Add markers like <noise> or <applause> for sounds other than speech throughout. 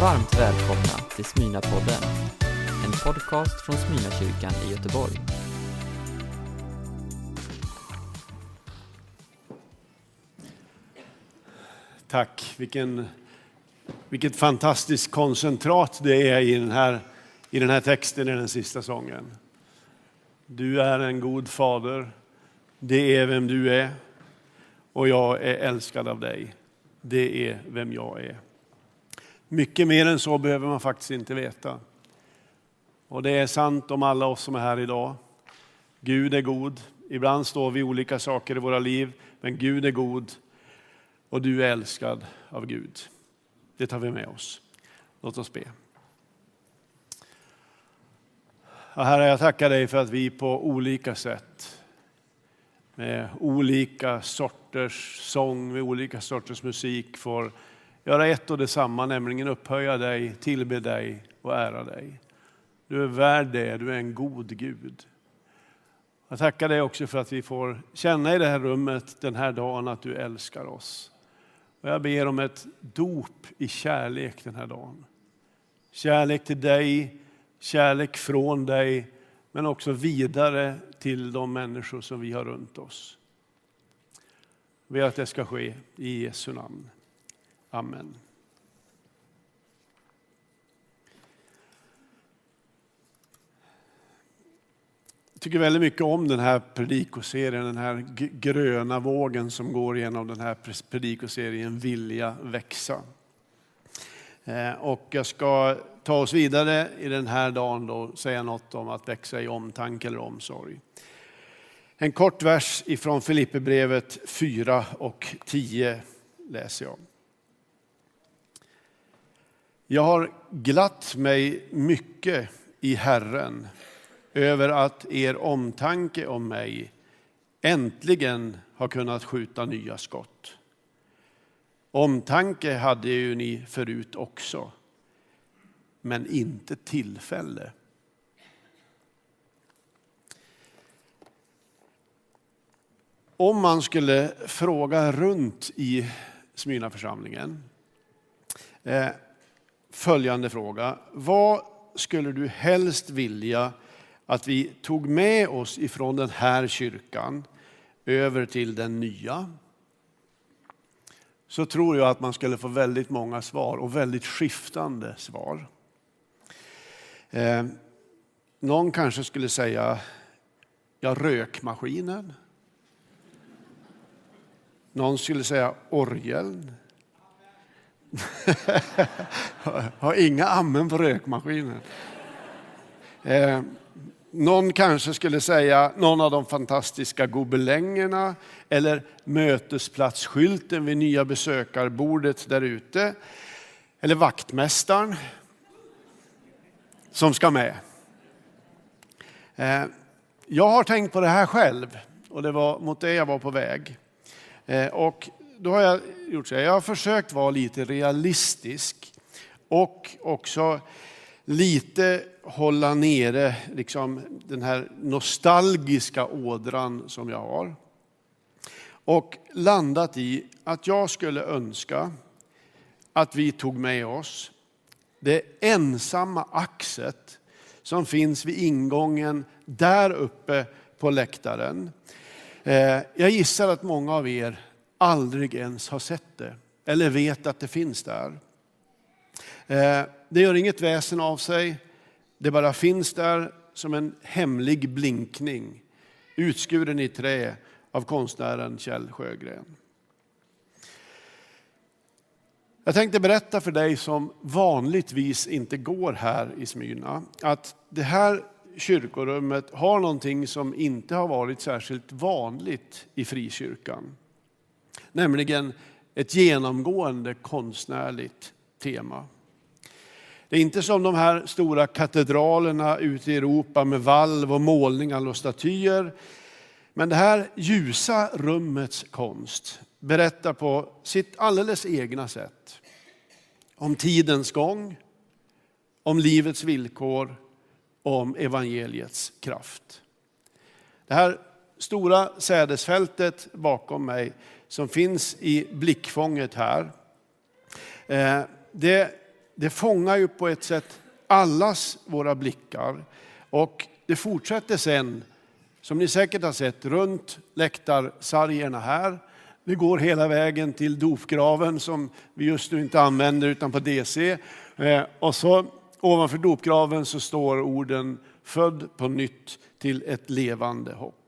Varmt välkomna till Smyna-podden, en podcast från Smyna-kyrkan i Göteborg. Tack, vilken, vilket fantastiskt koncentrat det är i den, här, i den här texten i den sista sången. Du är en god fader, det är vem du är och jag är älskad av dig. Det är vem jag är. Mycket mer än så behöver man faktiskt inte veta. Och det är sant om alla oss som är här idag. Gud är god. Ibland står vi olika saker i våra liv, men Gud är god och du är älskad av Gud. Det tar vi med oss. Låt oss be. Ja, herre, jag tackar dig för att vi på olika sätt med olika sorters sång, med olika sorters musik får göra ett och detsamma, nämligen upphöja dig, tillbe dig och ära dig. Du är värd det, du är en god Gud. Jag tackar dig också för att vi får känna i det här rummet den här dagen att du älskar oss. Och jag ber om ett dop i kärlek den här dagen. Kärlek till dig, kärlek från dig, men också vidare till de människor som vi har runt oss. Jag ber att det ska ske i Jesu namn. Amen. Jag tycker väldigt mycket om den här predikoserien, den här gröna vågen som går genom den här predikoserien Vilja växa. Eh, och jag ska ta oss vidare i den här dagen och säga något om att växa i omtanke eller omsorg. En kort vers ifrån Filipperbrevet 4 och 10 läser jag. Jag har glatt mig mycket i Herren över att er omtanke om mig äntligen har kunnat skjuta nya skott. Omtanke hade ju ni förut också, men inte tillfälle. Om man skulle fråga runt i Smyrnaförsamlingen eh, följande fråga. Vad skulle du helst vilja att vi tog med oss ifrån den här kyrkan över till den nya? Så tror jag att man skulle få väldigt många svar och väldigt skiftande svar. Eh, någon kanske skulle säga, ja rökmaskinen. Någon skulle säga orgeln. <laughs> Har inga amen på rökmaskinen. Eh, någon kanske skulle säga någon av de fantastiska gobelängerna eller mötesplatsskylten vid nya besökarbordet där ute. Eller vaktmästaren som ska med. Eh, jag har tänkt på det här själv och det var mot det jag var på väg. Eh, och då har jag gjort så här, jag har försökt vara lite realistisk och också lite hålla nere liksom, den här nostalgiska ådran som jag har. Och landat i att jag skulle önska att vi tog med oss det ensamma axet som finns vid ingången där uppe på läktaren. Eh, jag gissar att många av er aldrig ens har sett det eller vet att det finns där. Eh, det gör inget väsen av sig, det bara finns där som en hemlig blinkning utskuren i trä av konstnären Kjell Sjögren. Jag tänkte berätta för dig som vanligtvis inte går här i Smyrna att det här kyrkorummet har någonting som inte har varit särskilt vanligt i frikyrkan. Nämligen ett genomgående konstnärligt tema. Det är inte som de här stora katedralerna ute i Europa med valv och målningar och statyer. Men det här ljusa rummets konst berättar på sitt alldeles egna sätt om tidens gång, om livets villkor och om evangeliets kraft. Det här stora sädesfältet bakom mig som finns i blickfånget här. Eh, det det fångar ju på ett sätt allas våra blickar. Och det fortsätter sen, som ni säkert har sett, runt läktarsargerna här. Det går hela vägen till dopgraven som vi just nu inte använder utan på DC. Eh, och så ovanför dopgraven så står orden född på nytt till ett levande hopp.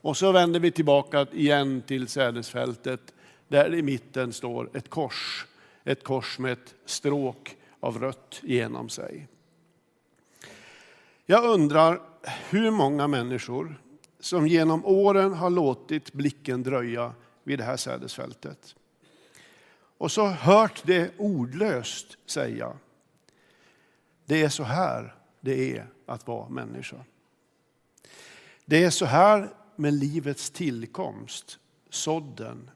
Och så vänder vi tillbaka igen till sädesfältet där i mitten står ett kors. Ett kors med ett stråk av rött genom sig. Jag undrar hur många människor som genom åren har låtit blicken dröja vid det här sädesfältet. Och så hört det ordlöst säga, det är så här det är att vara människa. Det är så här med livets tillkomst, sådden.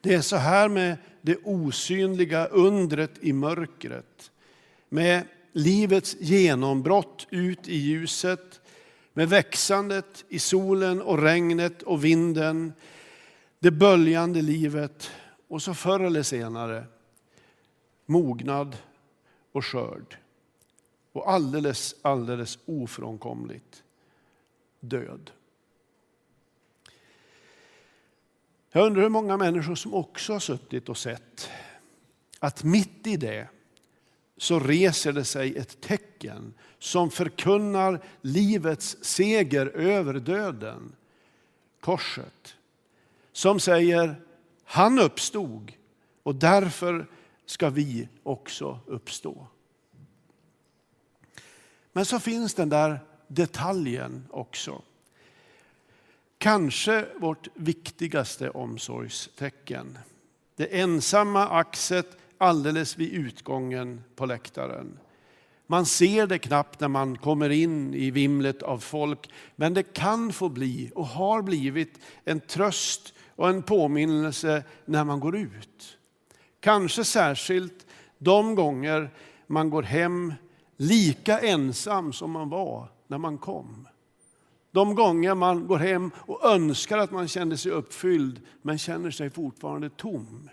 Det är så här med det osynliga undret i mörkret. Med livets genombrott ut i ljuset. Med växandet i solen och regnet och vinden. Det böljande livet och så förr eller senare mognad och skörd. Och alldeles, alldeles ofrånkomligt död. Jag undrar hur många människor som också har suttit och sett att mitt i det så reser det sig ett tecken som förkunnar livets seger över döden. Korset. Som säger, han uppstod och därför ska vi också uppstå. Men så finns den där detaljen också. Kanske vårt viktigaste omsorgstecken. Det ensamma axet alldeles vid utgången på läktaren. Man ser det knappt när man kommer in i vimlet av folk, men det kan få bli och har blivit en tröst och en påminnelse när man går ut. Kanske särskilt de gånger man går hem lika ensam som man var när man kom. De gånger man går hem och önskar att man kände sig uppfylld men känner sig fortfarande tom.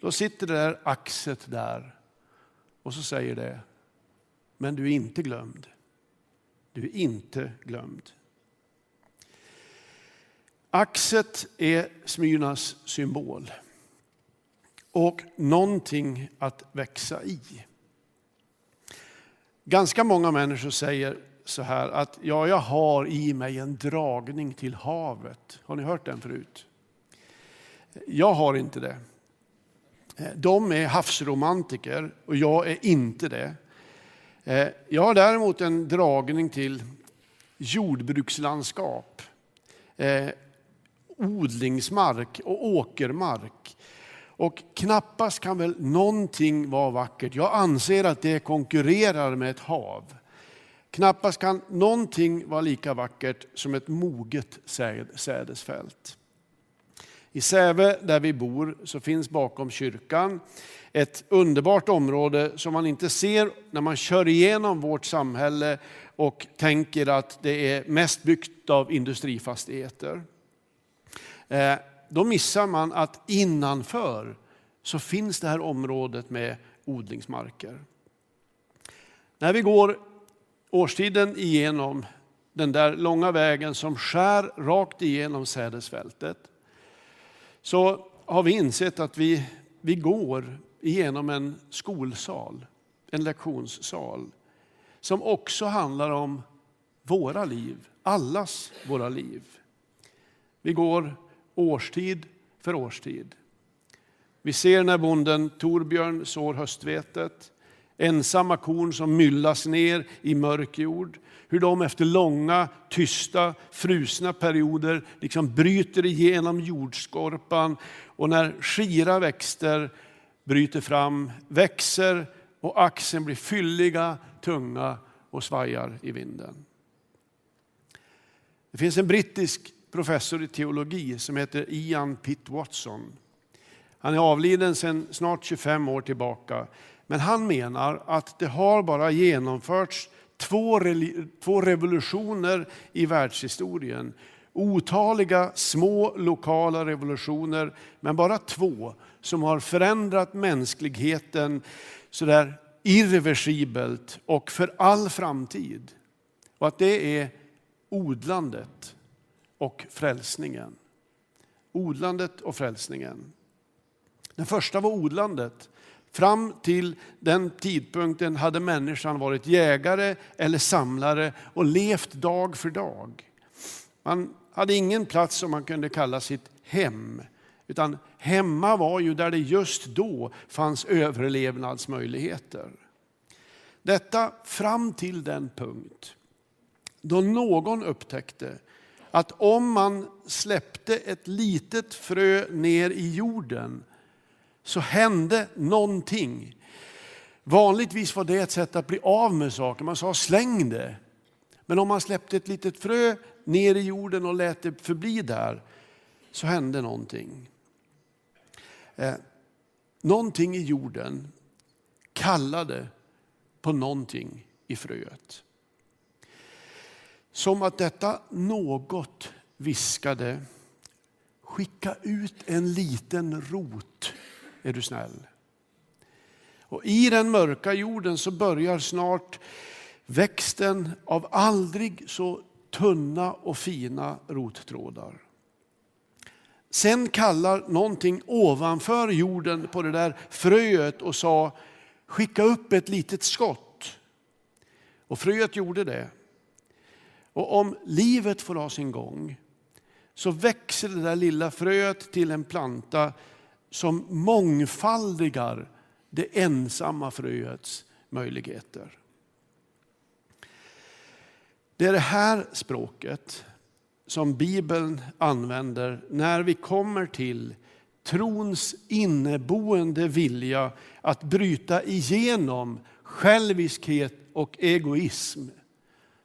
Då sitter det där axet där och så säger det, men du är inte glömd. Du är inte glömd. Axet är Smyrnas symbol och någonting att växa i. Ganska många människor säger så här att ja, jag har i mig en dragning till havet. Har ni hört den förut? Jag har inte det. Eh, de är havsromantiker och jag är inte det. Eh, jag har däremot en dragning till jordbrukslandskap, eh, odlingsmark och åkermark. Och knappast kan väl någonting vara vackert. Jag anser att det konkurrerar med ett hav. Knappast kan någonting vara lika vackert som ett moget sädesfält. I Säve där vi bor så finns bakom kyrkan ett underbart område som man inte ser när man kör igenom vårt samhälle och tänker att det är mest byggt av industrifastigheter. Eh, då missar man att innanför så finns det här området med odlingsmarker. När vi går årstiden igenom den där långa vägen som skär rakt igenom sädesfältet så har vi insett att vi, vi går igenom en skolsal, en lektionssal som också handlar om våra liv, allas våra liv. Vi går årstid för årstid. Vi ser när bonden Torbjörn sår höstvetet, ensamma korn som myllas ner i mörk jord. Hur de efter långa, tysta, frusna perioder liksom bryter igenom jordskorpan och när skira växter bryter fram, växer och axeln blir fylliga, tunga och svajar i vinden. Det finns en brittisk professor i teologi som heter Ian Pitt Watson. Han är avliden sedan snart 25 år tillbaka. Men han menar att det har bara genomförts två, två revolutioner i världshistorien Otaliga små lokala revolutioner, men bara två som har förändrat mänskligheten sådär irreversibelt och för all framtid. Och att det är odlandet och frälsningen. Odlandet och frälsningen. Den första var odlandet. Fram till den tidpunkten hade människan varit jägare eller samlare och levt dag för dag. Man hade ingen plats som man kunde kalla sitt hem. Utan hemma var ju där det just då fanns överlevnadsmöjligheter. Detta fram till den punkt då någon upptäckte att om man släppte ett litet frö ner i jorden så hände någonting. Vanligtvis var det ett sätt att bli av med saker. Man sa släng det. Men om man släppte ett litet frö ner i jorden och lät det förbli där så hände någonting. Eh, någonting i jorden kallade på någonting i fröet. Som att detta något viskade, skicka ut en liten rot, är du snäll. Och I den mörka jorden så börjar snart växten av aldrig så tunna och fina rottrådar. Sen kallar någonting ovanför jorden på det där fröet och sa skicka upp ett litet skott. Och fröet gjorde det. Och om livet får ha sin gång så växer det där lilla fröet till en planta som mångfaldigar det ensamma fröets möjligheter. Det är det här språket som Bibeln använder när vi kommer till trons inneboende vilja att bryta igenom själviskhet och egoism.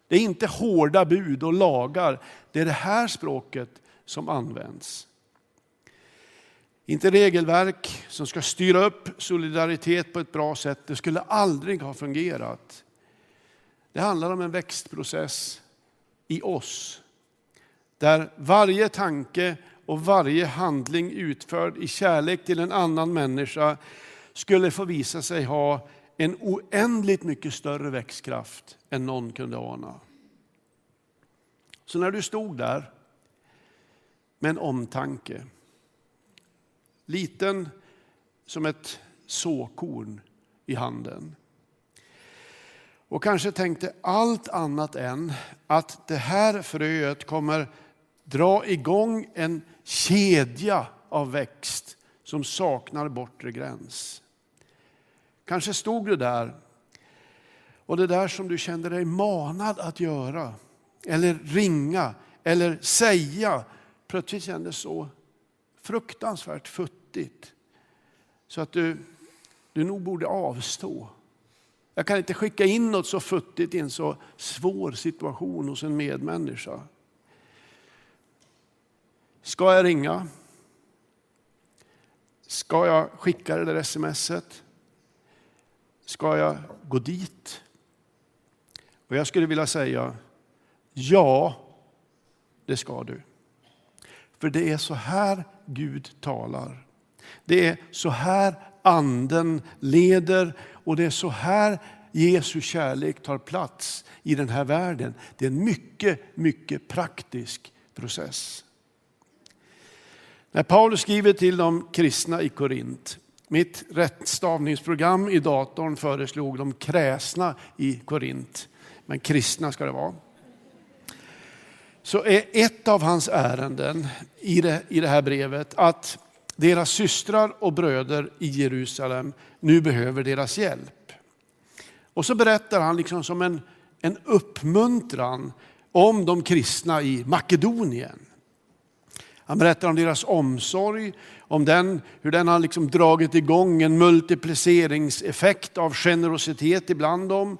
Det är inte hårda bud och lagar, det är det här språket som används. Inte regelverk som ska styra upp solidaritet på ett bra sätt, det skulle aldrig ha fungerat. Det handlar om en växtprocess i oss. Där varje tanke och varje handling utförd i kärlek till en annan människa skulle få visa sig ha en oändligt mycket större växtkraft än någon kunde ana. Så när du stod där med en omtanke, liten som ett såkorn i handen, och kanske tänkte allt annat än att det här fröet kommer dra igång en kedja av växt som saknar bortre gräns. Kanske stod du där och det där som du kände dig manad att göra eller ringa eller säga plötsligt kändes så fruktansvärt futtigt så att du, du nog borde avstå. Jag kan inte skicka in något så futtigt i en så svår situation hos en medmänniska. Ska jag ringa? Ska jag skicka det där smset? Ska jag gå dit? Och jag skulle vilja säga ja, det ska du. För det är så här Gud talar. Det är så här anden leder och det är så här Jesu kärlek tar plats i den här världen. Det är en mycket, mycket praktisk process. När Paulus skriver till de kristna i Korint, mitt rättstavningsprogram i datorn föreslog de kräsna i Korint, men kristna ska det vara. Så är ett av hans ärenden i det, i det här brevet att deras systrar och bröder i Jerusalem nu behöver deras hjälp. Och så berättar han liksom som en, en uppmuntran om de kristna i Makedonien. Han berättar om deras omsorg, om den, hur den har liksom dragit igång en multipliceringseffekt av generositet ibland dem.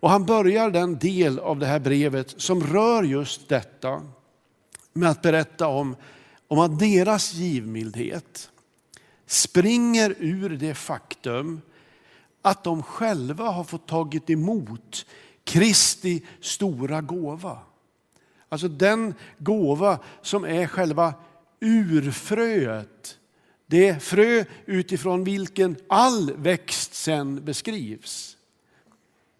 Och han börjar den del av det här brevet som rör just detta med att berätta om, om att deras givmildhet springer ur det faktum att de själva har fått tagit emot Kristi stora gåva. Alltså den gåva som är själva urfröet. Det frö utifrån vilken all växt sen beskrivs.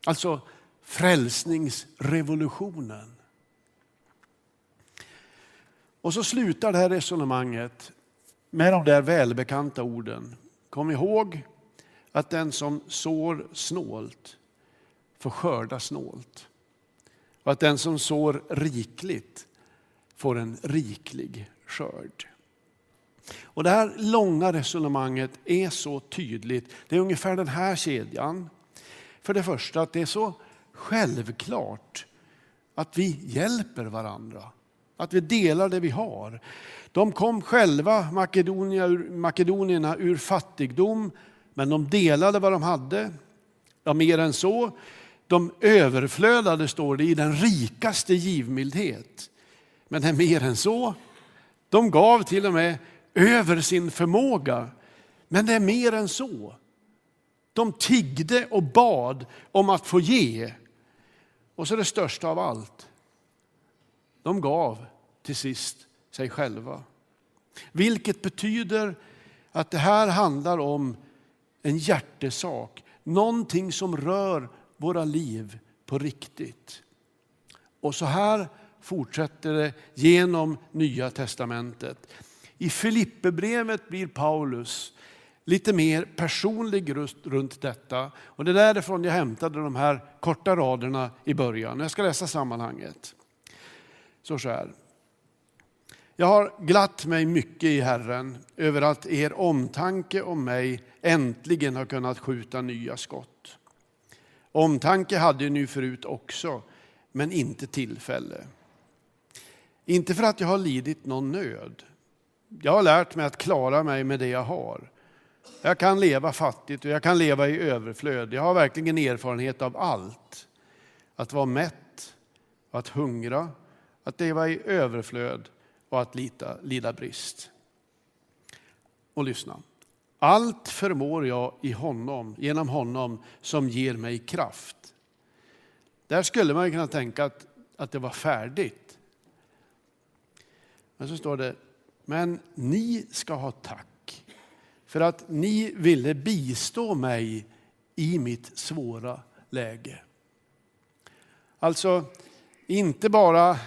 Alltså frälsningsrevolutionen. Och så slutar det här resonemanget med de där välbekanta orden. Kom ihåg att den som sår snålt får skörda snålt. Och att den som sår rikligt får en riklig skörd. Och det här långa resonemanget är så tydligt. Det är ungefär den här kedjan. För det första att det är så självklart att vi hjälper varandra. Att vi delar det vi har. De kom själva, makedonierna, ur fattigdom, men de delade vad de hade. Ja, mer än så. De överflödade, står det, i den rikaste givmildhet. Men det är mer än så. De gav till och med över sin förmåga. Men det är mer än så. De tiggde och bad om att få ge. Och så det största av allt. De gav till sist sig själva. Vilket betyder att det här handlar om en hjärtesak. Någonting som rör våra liv på riktigt. Och så här fortsätter det genom Nya testamentet. I Filipperbrevet blir Paulus lite mer personlig runt detta. Och det är därifrån jag hämtade de här korta raderna i början. Jag ska läsa sammanhanget. Så, så här. Jag har glatt mig mycket i Herren över att er omtanke om mig äntligen har kunnat skjuta nya skott. Omtanke hade ni förut också, men inte tillfälle. Inte för att jag har lidit någon nöd. Jag har lärt mig att klara mig med det jag har. Jag kan leva fattigt och jag kan leva i överflöd. Jag har verkligen erfarenhet av allt. Att vara mätt, att hungra, att leva i överflöd och att lita, lida brist. Och lyssna. Allt förmår jag i honom, genom honom som ger mig kraft. Där skulle man kunna tänka att, att det var färdigt. Men så står det, men ni ska ha tack för att ni ville bistå mig i mitt svåra läge. Alltså, inte bara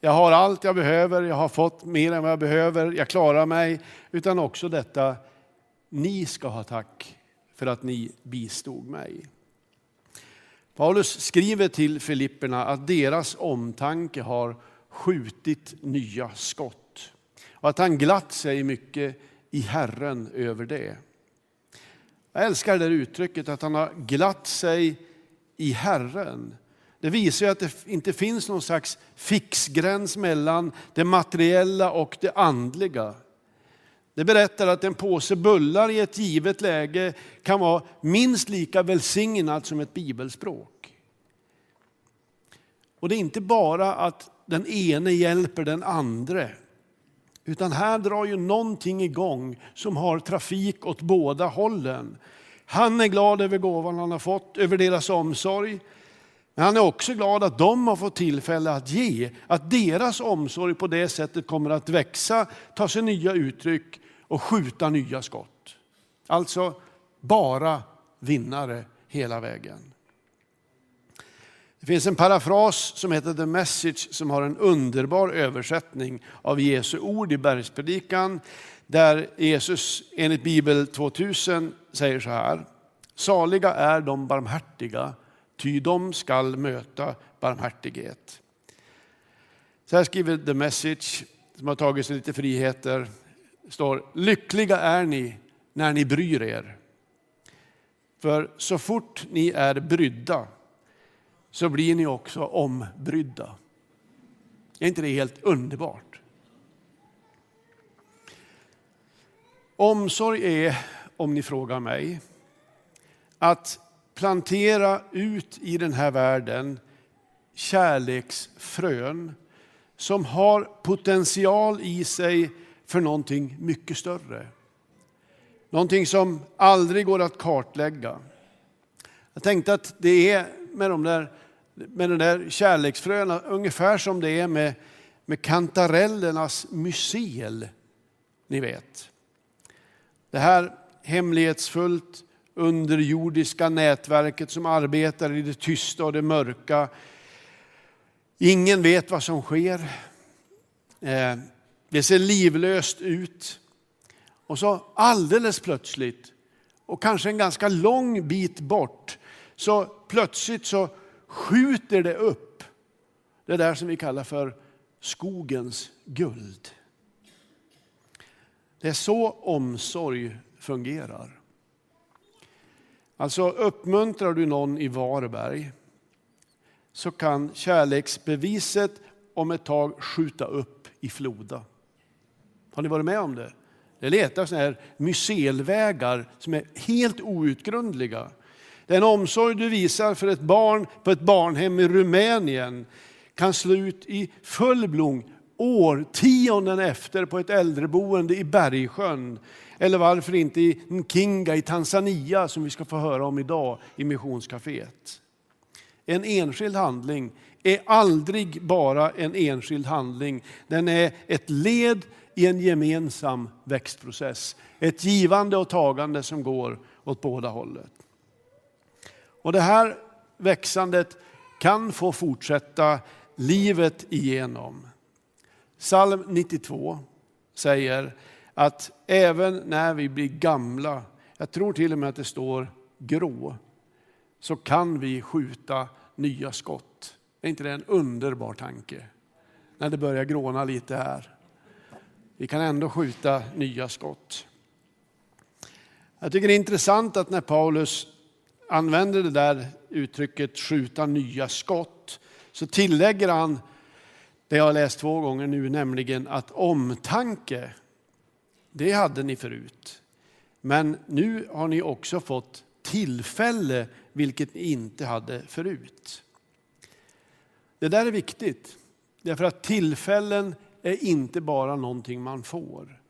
jag har allt jag behöver, jag har fått mer än vad jag behöver, jag klarar mig. Utan också detta, ni ska ha tack för att ni bistod mig. Paulus skriver till Filipperna att deras omtanke har skjutit nya skott. Och att han glatt sig mycket i Herren över det. Jag älskar det där uttrycket att han har glatt sig i Herren. Det visar ju att det inte finns någon slags fixgräns mellan det materiella och det andliga. Det berättar att en påse bullar i ett givet läge kan vara minst lika välsignad som ett bibelspråk. Och det är inte bara att den ene hjälper den andre. Utan här drar ju någonting igång som har trafik åt båda hållen. Han är glad över gåvan han har fått, över deras omsorg. Men han är också glad att de har fått tillfälle att ge, att deras omsorg på det sättet kommer att växa, ta sig nya uttryck och skjuta nya skott. Alltså bara vinnare hela vägen. Det finns en parafras som heter The Message som har en underbar översättning av Jesu ord i bergspredikan. Där Jesus enligt Bibel 2000 säger så här. Saliga är de barmhärtiga ty de skall möta barmhärtighet. Så här skriver The Message, som har tagit sig lite friheter. står, lyckliga är ni när ni bryr er. För så fort ni är brydda så blir ni också ombrydda. Är inte det helt underbart? Omsorg är, om ni frågar mig, att plantera ut i den här världen kärleksfrön som har potential i sig för någonting mycket större. Någonting som aldrig går att kartlägga. Jag tänkte att det är med de där, med den där kärleksfröna ungefär som det är med med kantarellernas mycel, ni vet. Det här hemlighetsfullt underjordiska nätverket som arbetar i det tysta och det mörka. Ingen vet vad som sker. Eh, det ser livlöst ut. Och så alldeles plötsligt, och kanske en ganska lång bit bort, så plötsligt så skjuter det upp. Det där som vi kallar för skogens guld. Det är så omsorg fungerar. Alltså uppmuntrar du någon i Varberg så kan kärleksbeviset om ett tag skjuta upp i Floda. Har ni varit med om det? Det letar sådana här mycelvägar som är helt outgrundliga. Den omsorg du visar för ett barn på ett barnhem i Rumänien kan slå ut i full blom årtionden efter på ett äldreboende i Bergsjön. Eller varför inte i Nkinga i Tanzania som vi ska få höra om idag i missionscaféet. En enskild handling är aldrig bara en enskild handling. Den är ett led i en gemensam växtprocess. Ett givande och tagande som går åt båda hållet. Och det här växandet kan få fortsätta livet igenom. Psalm 92 säger att även när vi blir gamla, jag tror till och med att det står grå, så kan vi skjuta nya skott. Är inte det en underbar tanke? När det börjar gråna lite här. Vi kan ändå skjuta nya skott. Jag tycker det är intressant att när Paulus använder det där uttrycket skjuta nya skott, så tillägger han det jag har läst två gånger nu, nämligen att omtanke, det hade ni förut. Men nu har ni också fått tillfälle, vilket ni inte hade förut. Det där är viktigt, därför att tillfällen är inte bara någonting man får.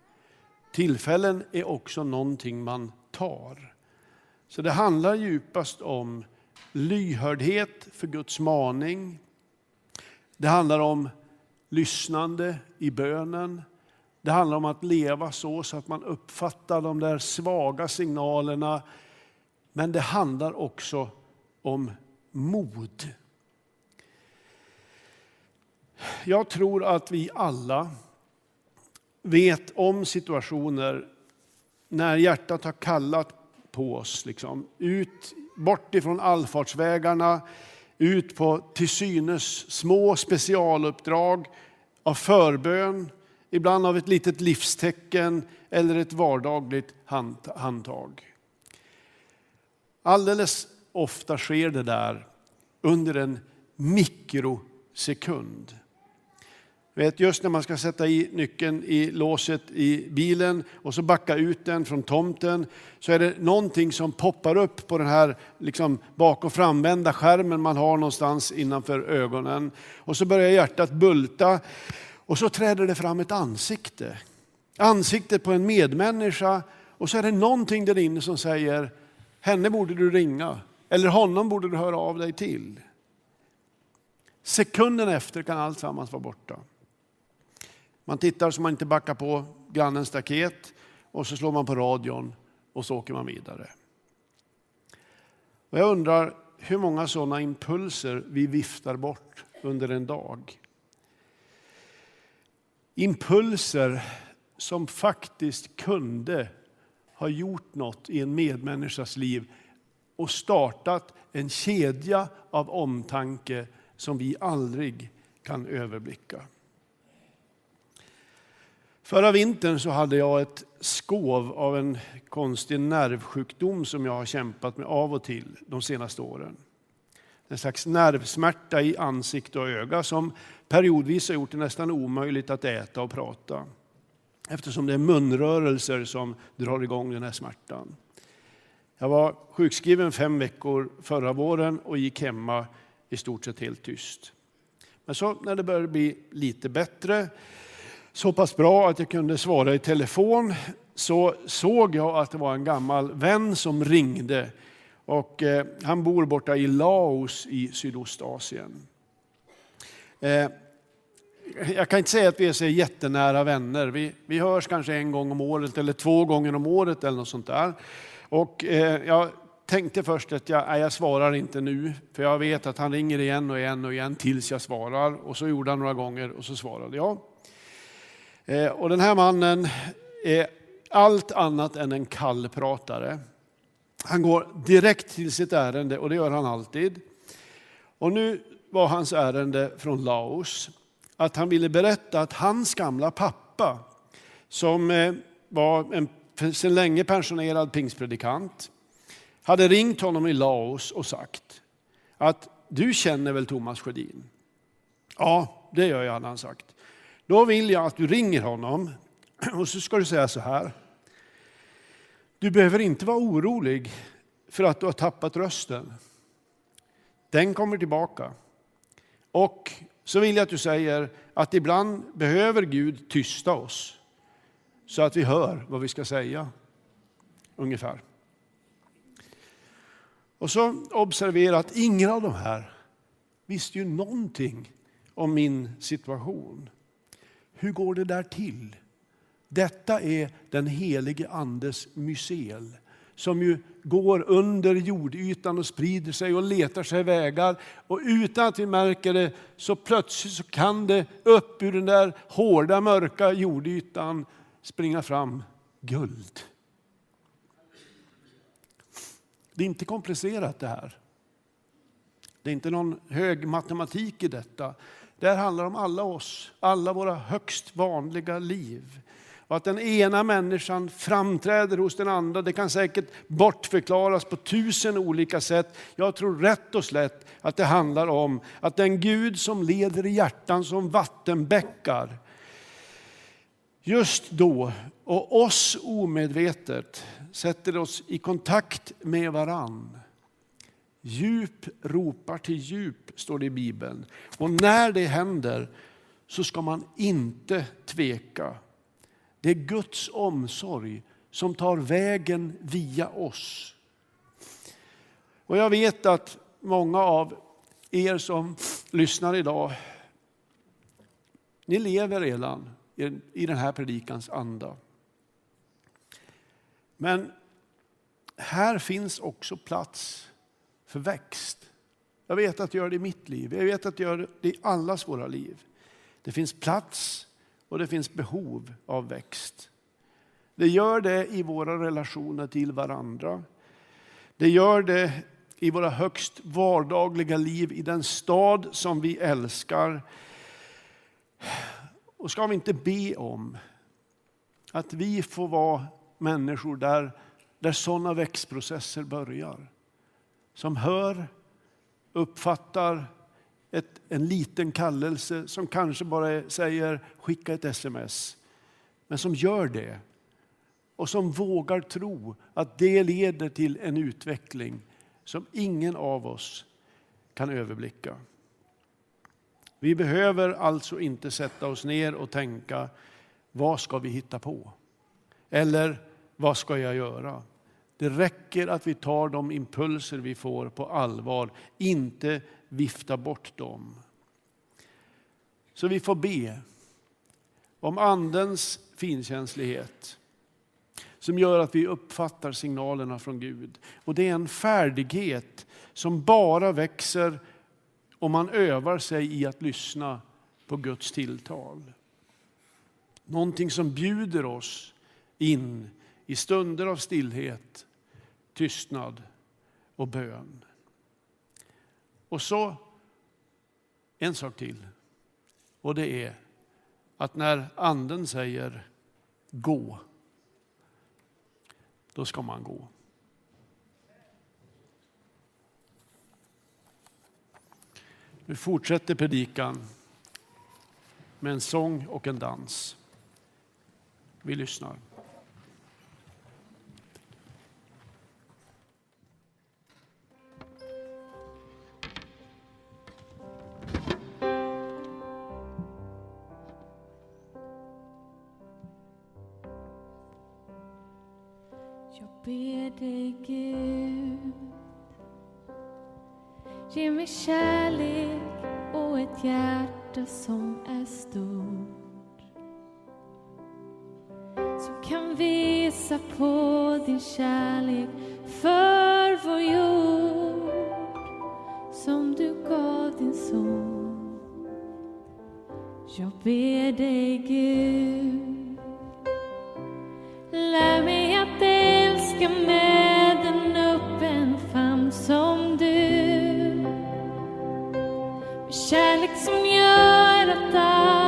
Tillfällen är också någonting man tar. Så det handlar djupast om lyhördhet för Guds maning. Det handlar om lyssnande i bönen. Det handlar om att leva så, så att man uppfattar de där svaga signalerna. Men det handlar också om mod. Jag tror att vi alla vet om situationer när hjärtat har kallat på oss. Liksom. Ut, bort ifrån allfartsvägarna, ut på till synes små specialuppdrag av förbön, ibland av ett litet livstecken eller ett vardagligt handtag. Alldeles ofta sker det där under en mikrosekund. Vet, just när man ska sätta i nyckeln i låset i bilen och så backa ut den från tomten så är det någonting som poppar upp på den här liksom bak och framvända skärmen man har någonstans innanför ögonen. Och så börjar hjärtat bulta och så träder det fram ett ansikte. Ansiktet på en medmänniska och så är det någonting där inne som säger henne borde du ringa eller honom borde du höra av dig till. Sekunden efter kan allt sammans vara borta. Man tittar så man inte backar på grannens staket och så slår man på radion och så åker man vidare. Och jag undrar hur många sådana impulser vi viftar bort under en dag. Impulser som faktiskt kunde ha gjort något i en medmänniskas liv och startat en kedja av omtanke som vi aldrig kan överblicka. Förra vintern så hade jag ett skov av en konstig nervsjukdom som jag har kämpat med av och till de senaste åren. En slags nervsmärta i ansikte och öga som periodvis har gjort det nästan omöjligt att äta och prata. Eftersom det är munrörelser som drar igång den här smärtan. Jag var sjukskriven fem veckor förra våren och gick hemma i stort sett helt tyst. Men så när det började bli lite bättre så pass bra att jag kunde svara i telefon så såg jag att det var en gammal vän som ringde. Och, eh, han bor borta i Laos i Sydostasien. Eh, jag kan inte säga att vi är så jättenära vänner. Vi, vi hörs kanske en gång om året eller två gånger om året eller något sånt där. Och eh, jag tänkte först att jag, nej, jag svarar inte nu, för jag vet att han ringer igen och igen och igen tills jag svarar. Och så gjorde han några gånger och så svarade jag. Eh, och den här mannen är allt annat än en kall pratare. Han går direkt till sitt ärende och det gör han alltid. Och nu var hans ärende från Laos att han ville berätta att hans gamla pappa, som eh, var en sedan länge pensionerad pingstpredikant, hade ringt honom i Laos och sagt att du känner väl Thomas Sjödin? Ja, det gör jag, hade han sagt. Då vill jag att du ringer honom <clears throat> och så ska du säga så här. Du behöver inte vara orolig för att du har tappat rösten. Den kommer tillbaka. Och så vill jag att du säger att ibland behöver Gud tysta oss så att vi hör vad vi ska säga. Ungefär. Och så observera att ingen av de här visste ju någonting om min situation. Hur går det där till? Detta är den helige Andes mycel som ju går under jordytan och sprider sig och letar sig vägar. Och utan att vi märker det så plötsligt så kan det upp ur den där hårda mörka jordytan springa fram guld. Det är inte komplicerat det här. Det är inte någon hög matematik i detta. Det här handlar om alla oss, alla våra högst vanliga liv. Och att den ena människan framträder hos den andra, det kan säkert bortförklaras på tusen olika sätt. Jag tror rätt och slätt att det handlar om att den Gud som leder i hjärtan som vattenbäckar, just då och oss omedvetet sätter oss i kontakt med varann. Djup ropar till djup, står det i Bibeln. Och när det händer så ska man inte tveka. Det är Guds omsorg som tar vägen via oss. Och jag vet att många av er som lyssnar idag, ni lever redan i den här predikans anda. Men här finns också plats för växt. Jag vet att jag gör det i mitt liv, jag vet att jag gör det i allas våra liv. Det finns plats och det finns behov av växt. Det gör det i våra relationer till varandra. Det gör det i våra högst vardagliga liv i den stad som vi älskar. Och ska vi inte be om att vi får vara människor där, där sådana växtprocesser börjar. Som hör, uppfattar ett, en liten kallelse som kanske bara säger skicka ett sms. Men som gör det och som vågar tro att det leder till en utveckling som ingen av oss kan överblicka. Vi behöver alltså inte sätta oss ner och tänka vad ska vi hitta på? Eller vad ska jag göra? Det räcker att vi tar de impulser vi får på allvar, inte vifta bort dem. Så vi får be om Andens finkänslighet som gör att vi uppfattar signalerna från Gud. Och det är en färdighet som bara växer om man övar sig i att lyssna på Guds tilltal. Någonting som bjuder oss in i stunder av stillhet, tystnad och bön. Och så en sak till. Och det är att när anden säger gå, då ska man gå. Nu fortsätter predikan med en sång och en dans. Vi lyssnar. Kärlek som gör att allt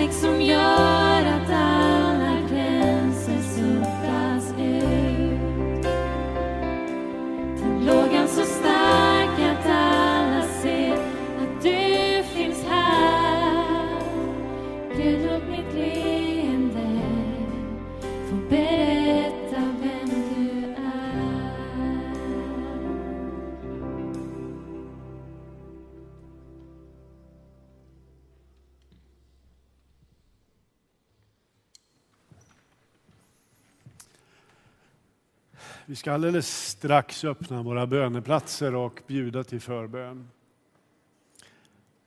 Med kärlek som ska alldeles strax öppna våra böneplatser och bjuda till förbön.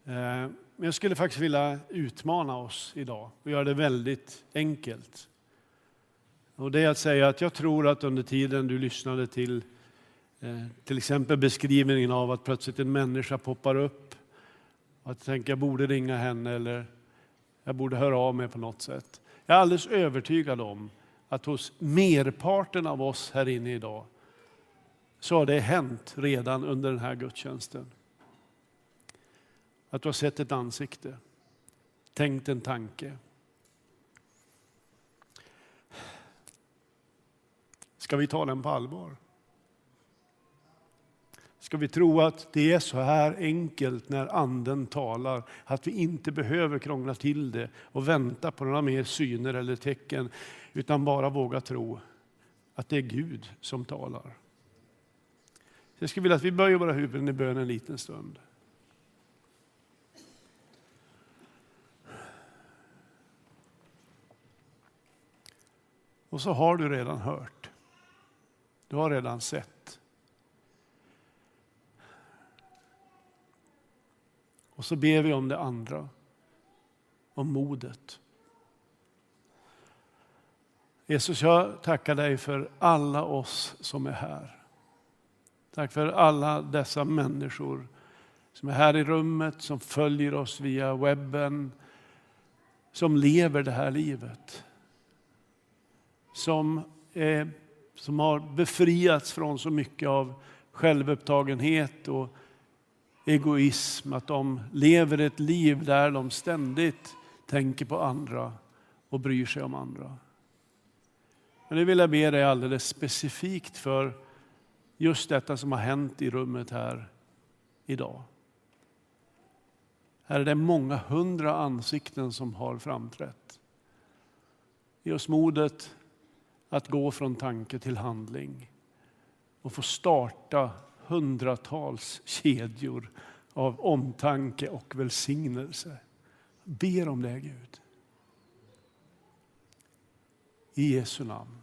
Eh, men jag skulle faktiskt vilja utmana oss idag och göra det väldigt enkelt. Och det är att säga att jag tror att under tiden du lyssnade till eh, till exempel beskrivningen av att plötsligt en människa poppar upp och att tänka jag borde ringa henne eller jag borde höra av mig på något sätt. Jag är alldeles övertygad om att hos merparten av oss här inne idag så har det hänt redan under den här gudstjänsten. Att du har sett ett ansikte, tänkt en tanke. Ska vi ta den på allvar? Ska vi tro att det är så här enkelt när anden talar, att vi inte behöver krångla till det och vänta på några mer syner eller tecken, utan bara våga tro att det är Gud som talar. Jag skulle vilja att vi böjer våra huvuden i bön en liten stund. Och så har du redan hört. Du har redan sett. Och så ber vi om det andra, om modet. Jesus, jag tackar dig för alla oss som är här. Tack för alla dessa människor som är här i rummet, som följer oss via webben, som lever det här livet. Som, är, som har befriats från så mycket av självupptagenhet och egoism, att de lever ett liv där de ständigt tänker på andra och bryr sig om andra. Men nu vill jag be dig alldeles specifikt för just detta som har hänt i rummet här idag. Här är det många hundra ansikten som har framträtt. Ge oss modet att gå från tanke till handling och få starta hundratals kedjor av omtanke och välsignelse. Ber om det Gud. I Jesu namn.